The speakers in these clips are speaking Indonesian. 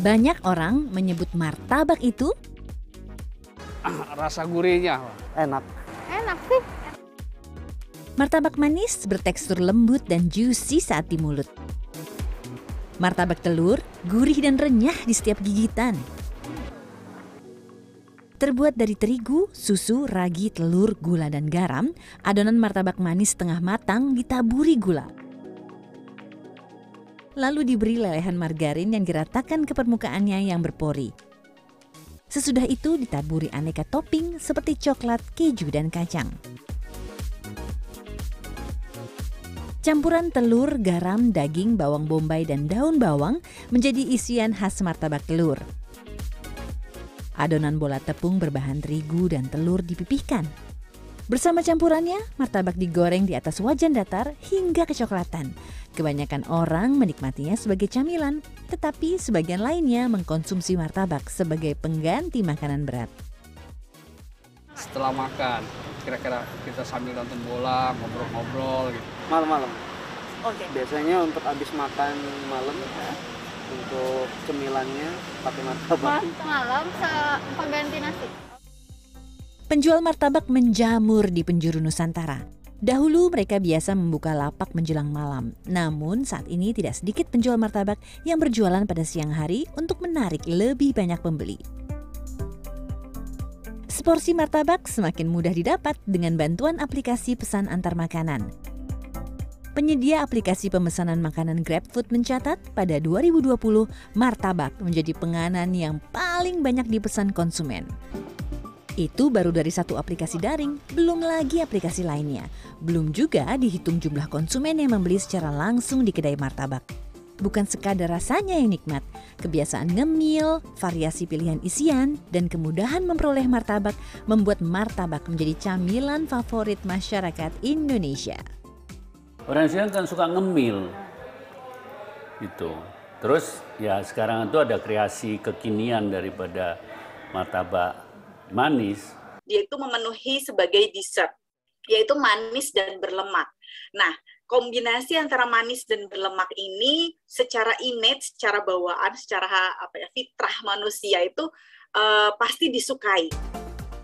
Banyak orang menyebut martabak itu rasa gurihnya enak. Enak sih. martabak manis bertekstur lembut dan juicy saat di mulut. Martabak telur gurih dan renyah di setiap gigitan. Terbuat dari terigu, susu, ragi, telur, gula, dan garam, adonan martabak manis setengah matang ditaburi gula. Lalu diberi lelehan margarin yang diratakan ke permukaannya yang berpori. Sesudah itu ditaburi aneka topping seperti coklat, keju, dan kacang. Campuran telur, garam, daging, bawang bombay, dan daun bawang menjadi isian khas martabak telur. Adonan bola tepung berbahan terigu dan telur dipipihkan. Bersama campurannya, martabak digoreng di atas wajan datar hingga kecoklatan. Kebanyakan orang menikmatinya sebagai camilan, tetapi sebagian lainnya mengkonsumsi martabak sebagai pengganti makanan berat. setelah makan kira-kira kita sambil nonton bola ngobrol-ngobrol gitu Malam-malam. Oke. Biasanya untuk habis makan malam untuk cemilannya pakai martabak. Malam se- pengganti nasi. Penjual martabak menjamur di penjuru Nusantara. Dahulu mereka biasa membuka lapak menjelang malam. Namun saat ini tidak sedikit penjual martabak yang berjualan pada siang hari untuk menarik lebih banyak pembeli. Seporsi martabak semakin mudah didapat dengan bantuan aplikasi pesan antar makanan. Penyedia aplikasi pemesanan makanan GrabFood mencatat pada 2020 martabak menjadi penganan yang paling banyak dipesan konsumen. Itu baru dari satu aplikasi daring, belum lagi aplikasi lainnya. Belum juga dihitung jumlah konsumen yang membeli secara langsung di kedai martabak. Bukan sekadar rasanya yang nikmat, kebiasaan ngemil, variasi pilihan isian, dan kemudahan memperoleh martabak membuat martabak menjadi camilan favorit masyarakat Indonesia. Orang Indonesia kan suka ngemil. Gitu. Terus ya sekarang itu ada kreasi kekinian daripada martabak manis. dia itu memenuhi sebagai dessert, yaitu manis dan berlemak. Nah, kombinasi antara manis dan berlemak ini secara image, secara bawaan, secara apa ya fitrah manusia itu eh, pasti disukai.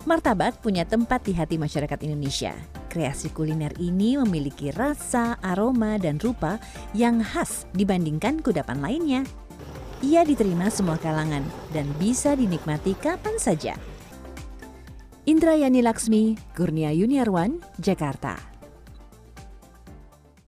Martabak punya tempat di hati masyarakat Indonesia. Kreasi kuliner ini memiliki rasa, aroma, dan rupa yang khas dibandingkan kudapan lainnya. Ia diterima semua kalangan dan bisa dinikmati kapan saja. Indrayani Laksmi, Kurnia Yuniarwan, Jakarta.